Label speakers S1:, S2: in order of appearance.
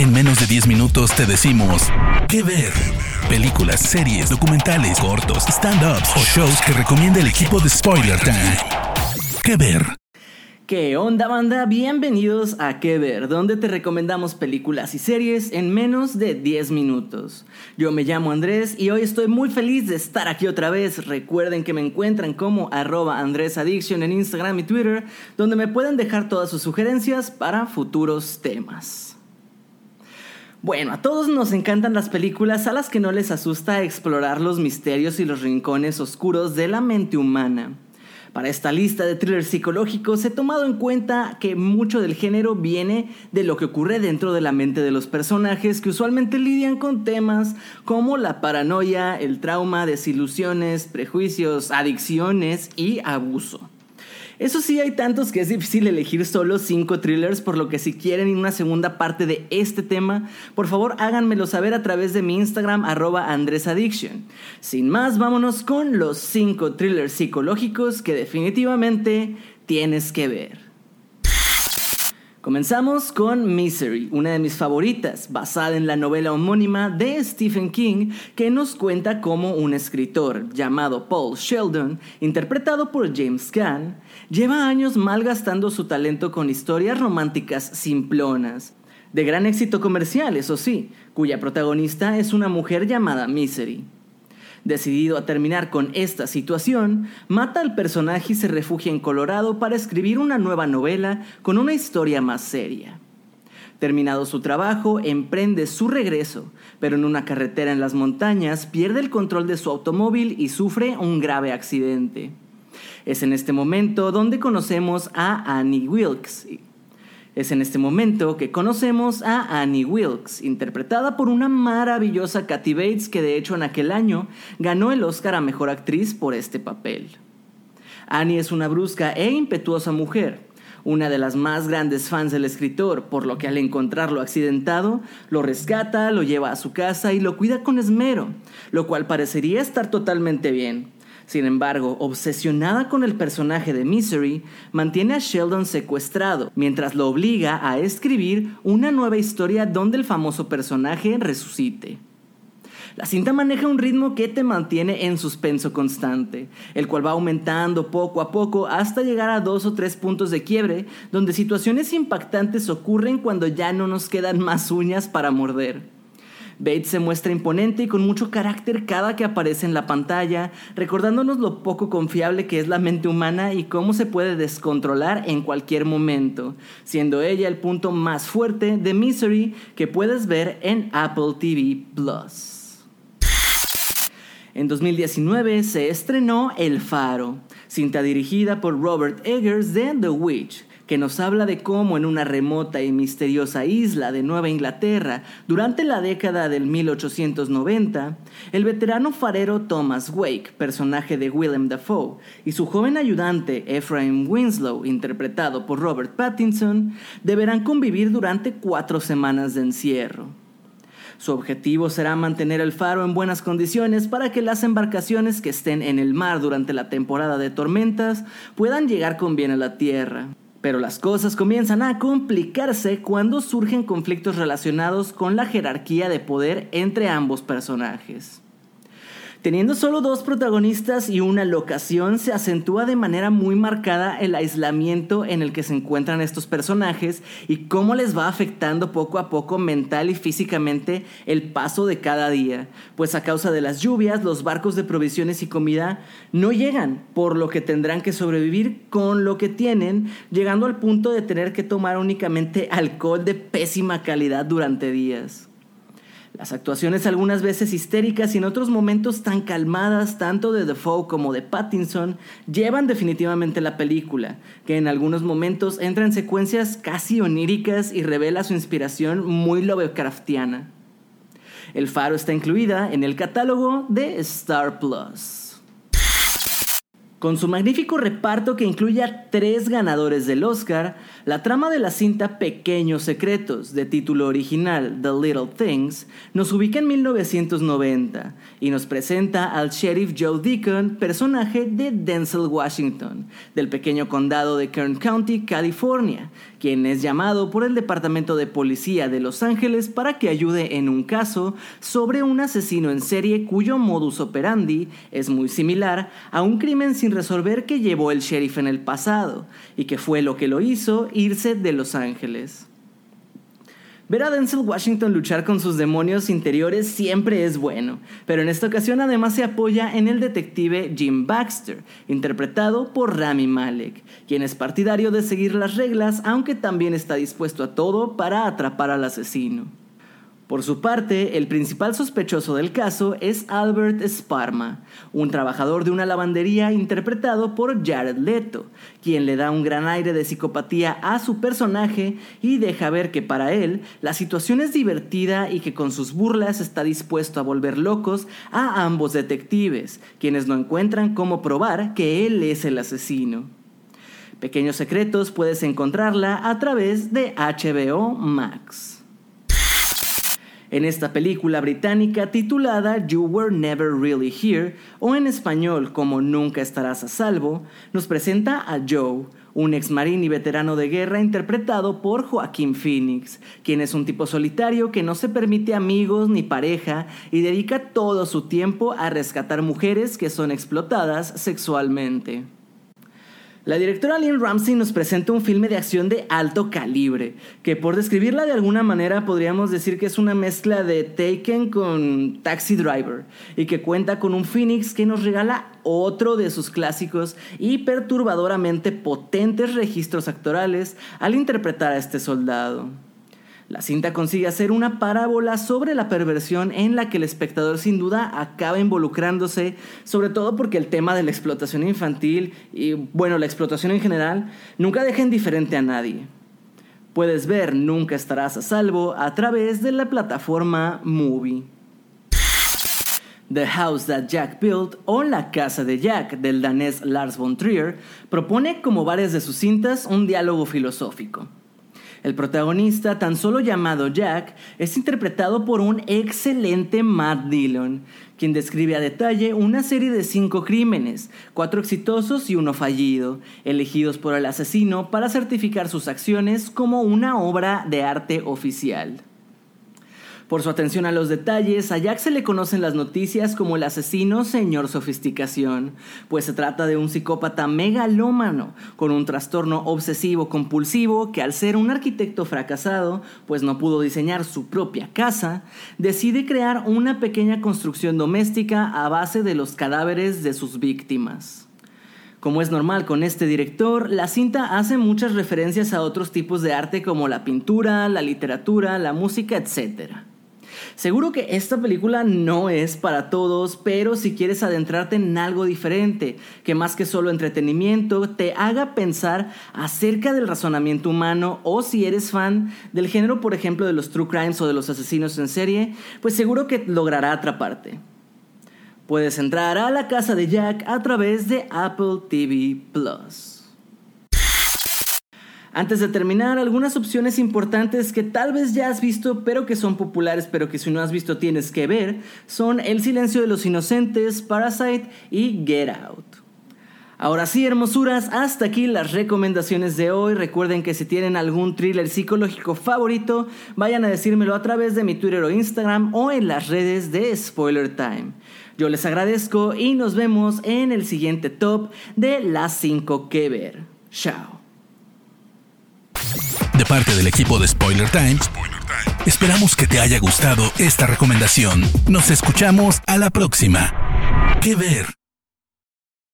S1: En menos de 10 minutos te decimos qué ver. Películas, series, documentales, cortos, stand-ups o shows que recomienda el equipo de Spoiler Time. ¿Qué ver?
S2: ¿Qué onda banda? Bienvenidos a ¿Qué ver? Donde te recomendamos películas y series en menos de 10 minutos. Yo me llamo Andrés y hoy estoy muy feliz de estar aquí otra vez. Recuerden que me encuentran como arroba Andrés Addiction en Instagram y Twitter, donde me pueden dejar todas sus sugerencias para futuros temas. Bueno, a todos nos encantan las películas a las que no les asusta explorar los misterios y los rincones oscuros de la mente humana. Para esta lista de thrillers psicológicos he tomado en cuenta que mucho del género viene de lo que ocurre dentro de la mente de los personajes que usualmente lidian con temas como la paranoia, el trauma, desilusiones, prejuicios, adicciones y abuso. Eso sí, hay tantos que es difícil elegir solo 5 thrillers, por lo que si quieren una segunda parte de este tema, por favor háganmelo saber a través de mi Instagram arroba andresaddiction. Sin más, vámonos con los 5 thrillers psicológicos que definitivamente tienes que ver. Comenzamos con Misery, una de mis favoritas, basada en la novela homónima de Stephen King, que nos cuenta cómo un escritor llamado Paul Sheldon, interpretado por James Caan, lleva años malgastando su talento con historias románticas simplonas, de gran éxito comercial, eso sí, cuya protagonista es una mujer llamada Misery. Decidido a terminar con esta situación, mata al personaje y se refugia en Colorado para escribir una nueva novela con una historia más seria. Terminado su trabajo, emprende su regreso, pero en una carretera en las montañas pierde el control de su automóvil y sufre un grave accidente. Es en este momento donde conocemos a Annie Wilkes, es en este momento que conocemos a Annie Wilkes, interpretada por una maravillosa Kathy Bates que de hecho en aquel año ganó el Oscar a Mejor Actriz por este papel. Annie es una brusca e impetuosa mujer, una de las más grandes fans del escritor, por lo que al encontrarlo accidentado, lo rescata, lo lleva a su casa y lo cuida con esmero, lo cual parecería estar totalmente bien sin embargo, obsesionada con el personaje de Misery, mantiene a Sheldon secuestrado, mientras lo obliga a escribir una nueva historia donde el famoso personaje resucite. La cinta maneja un ritmo que te mantiene en suspenso constante, el cual va aumentando poco a poco hasta llegar a dos o tres puntos de quiebre, donde situaciones impactantes ocurren cuando ya no nos quedan más uñas para morder. Bates se muestra imponente y con mucho carácter cada que aparece en la pantalla, recordándonos lo poco confiable que es la mente humana y cómo se puede descontrolar en cualquier momento, siendo ella el punto más fuerte de Misery que puedes ver en Apple TV Plus. En 2019 se estrenó El Faro, cinta dirigida por Robert Eggers de The Witch, que nos habla de cómo en una remota y misteriosa isla de Nueva Inglaterra, durante la década del 1890, el veterano farero Thomas Wake, personaje de Willem Dafoe, y su joven ayudante Ephraim Winslow, interpretado por Robert Pattinson, deberán convivir durante cuatro semanas de encierro. Su objetivo será mantener el faro en buenas condiciones para que las embarcaciones que estén en el mar durante la temporada de tormentas puedan llegar con bien a la tierra. Pero las cosas comienzan a complicarse cuando surgen conflictos relacionados con la jerarquía de poder entre ambos personajes. Teniendo solo dos protagonistas y una locación, se acentúa de manera muy marcada el aislamiento en el que se encuentran estos personajes y cómo les va afectando poco a poco mental y físicamente el paso de cada día, pues a causa de las lluvias los barcos de provisiones y comida no llegan, por lo que tendrán que sobrevivir con lo que tienen, llegando al punto de tener que tomar únicamente alcohol de pésima calidad durante días. Las actuaciones algunas veces histéricas y en otros momentos tan calmadas tanto de Defoe como de Pattinson llevan definitivamente la película, que en algunos momentos entra en secuencias casi oníricas y revela su inspiración muy Lovecraftiana. El faro está incluida en el catálogo de Star Plus. Con su magnífico reparto que incluye a tres ganadores del Oscar, la trama de la cinta Pequeños Secretos, de título original The Little Things, nos ubica en 1990 y nos presenta al sheriff Joe Deacon, personaje de Denzel Washington, del pequeño condado de Kern County, California, quien es llamado por el Departamento de Policía de Los Ángeles para que ayude en un caso sobre un asesino en serie cuyo modus operandi es muy similar a un crimen sin resolver que llevó el sheriff en el pasado y que fue lo que lo hizo irse de Los Ángeles. Ver a Denzel Washington luchar con sus demonios interiores siempre es bueno, pero en esta ocasión además se apoya en el detective Jim Baxter, interpretado por Rami Malek, quien es partidario de seguir las reglas aunque también está dispuesto a todo para atrapar al asesino. Por su parte, el principal sospechoso del caso es Albert Sparma, un trabajador de una lavandería interpretado por Jared Leto, quien le da un gran aire de psicopatía a su personaje y deja ver que para él la situación es divertida y que con sus burlas está dispuesto a volver locos a ambos detectives, quienes no encuentran cómo probar que él es el asesino. Pequeños secretos puedes encontrarla a través de HBO Max en esta película británica titulada You Were Never Really Here, o en español como Nunca estarás a salvo, nos presenta a Joe, un ex marín y veterano de guerra interpretado por Joaquín Phoenix, quien es un tipo solitario que no se permite amigos ni pareja y dedica todo su tiempo a rescatar mujeres que son explotadas sexualmente. La directora Lynn Ramsey nos presenta un filme de acción de alto calibre, que por describirla de alguna manera podríamos decir que es una mezcla de Taken con Taxi Driver, y que cuenta con un Phoenix que nos regala otro de sus clásicos y perturbadoramente potentes registros actorales al interpretar a este soldado. La cinta consigue hacer una parábola sobre la perversión en la que el espectador sin duda acaba involucrándose, sobre todo porque el tema de la explotación infantil y, bueno, la explotación en general, nunca deja indiferente a nadie. Puedes ver Nunca estarás a salvo a través de la plataforma Movie. The House That Jack Built o La Casa de Jack del danés Lars von Trier propone como varias de sus cintas un diálogo filosófico. El protagonista, tan solo llamado Jack, es interpretado por un excelente Matt Dillon, quien describe a detalle una serie de cinco crímenes, cuatro exitosos y uno fallido, elegidos por el asesino para certificar sus acciones como una obra de arte oficial. Por su atención a los detalles, a Jack se le conocen las noticias como el asesino señor sofisticación, pues se trata de un psicópata megalómano con un trastorno obsesivo compulsivo que al ser un arquitecto fracasado, pues no pudo diseñar su propia casa, decide crear una pequeña construcción doméstica a base de los cadáveres de sus víctimas. Como es normal con este director, la cinta hace muchas referencias a otros tipos de arte como la pintura, la literatura, la música, etc. Seguro que esta película no es para todos, pero si quieres adentrarte en algo diferente, que más que solo entretenimiento, te haga pensar acerca del razonamiento humano o si eres fan del género, por ejemplo, de los true crimes o de los asesinos en serie, pues seguro que logrará atraparte. Puedes entrar a la casa de Jack a través de Apple TV Plus. Antes de terminar, algunas opciones importantes que tal vez ya has visto, pero que son populares, pero que si no has visto tienes que ver, son El silencio de los inocentes, Parasite y Get Out. Ahora sí, hermosuras, hasta aquí las recomendaciones de hoy. Recuerden que si tienen algún thriller psicológico favorito, vayan a decírmelo a través de mi Twitter o Instagram o en las redes de Spoiler Time. Yo les agradezco y nos vemos en el siguiente top de las 5 que ver. Chao.
S1: Parte del equipo de Spoiler Times, esperamos que te haya gustado esta recomendación. Nos escuchamos a la próxima. ¿Qué ver?